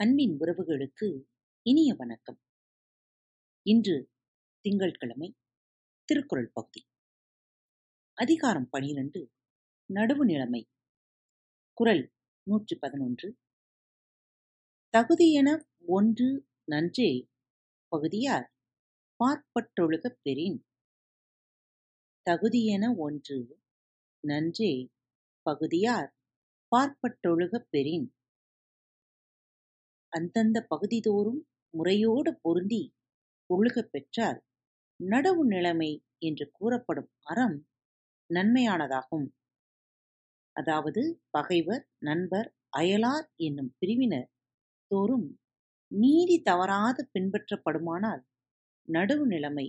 அன்பின் உறவுகளுக்கு இனிய வணக்கம். இன்று திங்கட்கிழமை திருக்குறள் பகுதி. அதிகாரம் பனிரெண்டு நடுவு நிலைமை. குரல் நூற்றி பதினொன்று. தகுதியென ஒன்று நன்றே பகுதியார் பார்ப்பற்றொழுக பெறின். தகுதியென ஒன்று நன்றே பகுதியார் பார்ப்பட்டொழுகப் பெறின். அந்தந்த பகுதிதோறும் முறையோடு பொருந்தி ஒழுகப் பெற்றால் நடவு நிலைமை என்று கூறப்படும் அறம் நன்மையானதாகும். அதாவது பகைவர் நண்பர் அயலார் என்னும் பிரிவினர் தோறும் நீதி தவறாது பின்பற்றப்படுமானால் நடுவு நிலைமை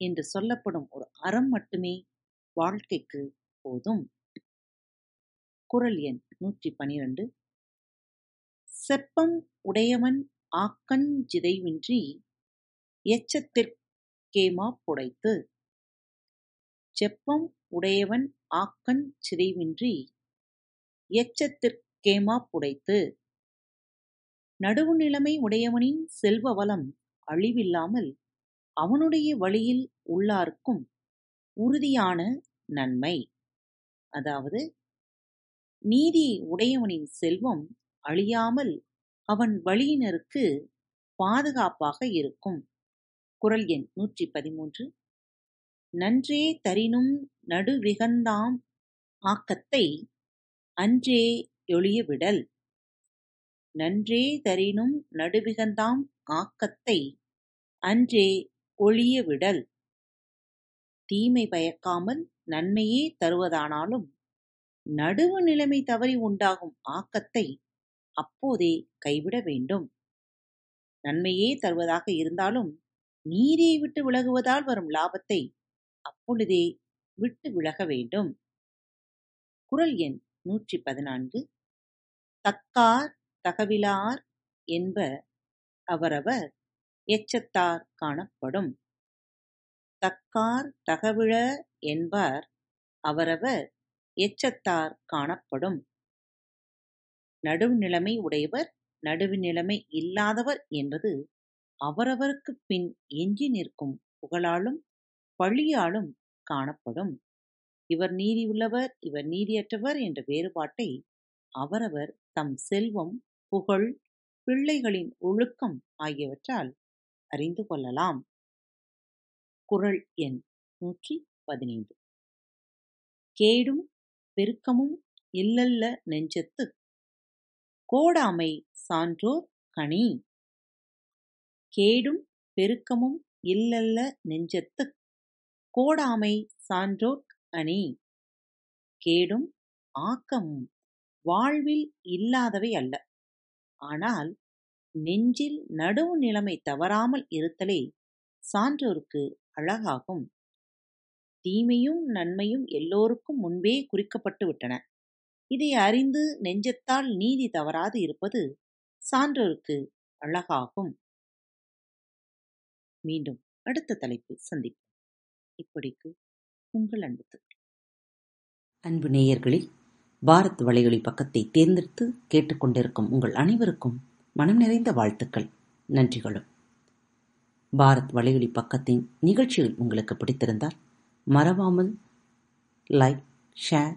என்று சொல்லப்படும் ஒரு அறம் மட்டுமே வாழ்க்கைக்கு போதும். குரல் எண் நூற்றி பனிரெண்டு. செப்பம் உடையவன் ஆக்கஞ் சிதைவின்றி எச்சத்திற்கேமா புடைத்து. செப்பம் உடையவன் ஆக்கஞ் சிதைவின்றி எச்சத்திற்கேமா புடைத்து. நடுவு நிலைமை உடையவனின் செல்வ வளம் அழிவில்லாமல் அவனுடைய வழியில் உள்ளார்க்கும் உறுதியான நன்மை. அதாவது நீதி உடையவனின் செல்வம் அழியாமல் அவன் வழியினருக்கு பாதுகாப்பாக இருக்கும். குரல் எண் நூற்றி பதிமூன்று நன்றே தரினும் நடுவிகந்தாம் ஆக்கத்தை அன்றே எளியவிடல் நன்றே தரினும் நடுவிகந்தாம் ஆக்கத்தை அன்றே ஒளியவிடல் தீமை பயக்காமல் நன்மையே தருவதானாலும் நடுவு நிலைமை தவறி உண்டாகும் ஆக்கத்தை அப்போதே கைவிட வேண்டும். நன்மையே தருவதாக இருந்தாலும் நீரை விட்டு விலகுவதால் வரும் லாபத்தை அப்பொழுதே விட்டு விலக வேண்டும். குரல் எண் நூற்றி பதினான்கு தக்கார் தகவிலார் என்ப அவரவர் எச்சத்தார் காணப்படும். தக்கார் தகவிழ என்பார் அவரவர் எச்சத்தார் காணப்படும். நடுவுநிலைமை உடையவர் நடுவுநிலைமை இல்லாதவர் என்பது அவரவருக்குப் பின் எஞ்சி நிற்கும் புகழாலும் பழியாலும் காணப்படும். இவர் நீதியுள்ளவர் இவர் நீதியற்றவர் என்ற வேறுபாட்டை அவரவர் தம் செல்வம் புகழ் பிள்ளைகளின் ஒழுக்கம் ஆகியவற்றால் அறிந்து கொள்ளலாம். குரல் எண் நூற்றி பதினைந்து. கேடும் பெருக்கமும் இல்லல்ல நெஞ்சத்துக் கோடாமை சான்றோர் கனி. கேடும் பெருக்கமும் இல்லல்ல நெஞ்சத்துக் கோடாமை சான்றோர் அணி கேடும் ஆக்கமும் வாழ்வில் இல்லாதவை அல்ல. ஆனால் நெஞ்சில் நடுவு நிலைமை தவறாமல் இருத்தலே சான்றோருக்கு அழகாகும். தீமையும் நன்மையும் எல்லோருக்கும் முன்பே குறிக்கப்பட்டு விட்டன. இதை அறிந்து நெஞ்சத்தால் நீதி தவறாது இருப்பது சான்றோருக்கு அழகாகும். மீண்டும் அடுத்த தலைப்பில் சந்திப்போம். இப்படிக்கு உங்கள் அன்பு அன்பு நேயர்களில் பாரத் வலையொலி பக்கத்தை தேர்ந்தெடுத்து கேட்டுக்கொண்டிருக்கும் உங்கள் அனைவருக்கும் மனம் நிறைந்த வாழ்த்துக்கள். நன்றிகளும். பாரத் வலையொலி பக்கத்தின் நிகழ்ச்சிகள் உங்களுக்கு பிடித்திருந்தால் மறவாமல் லைக் ஷேர்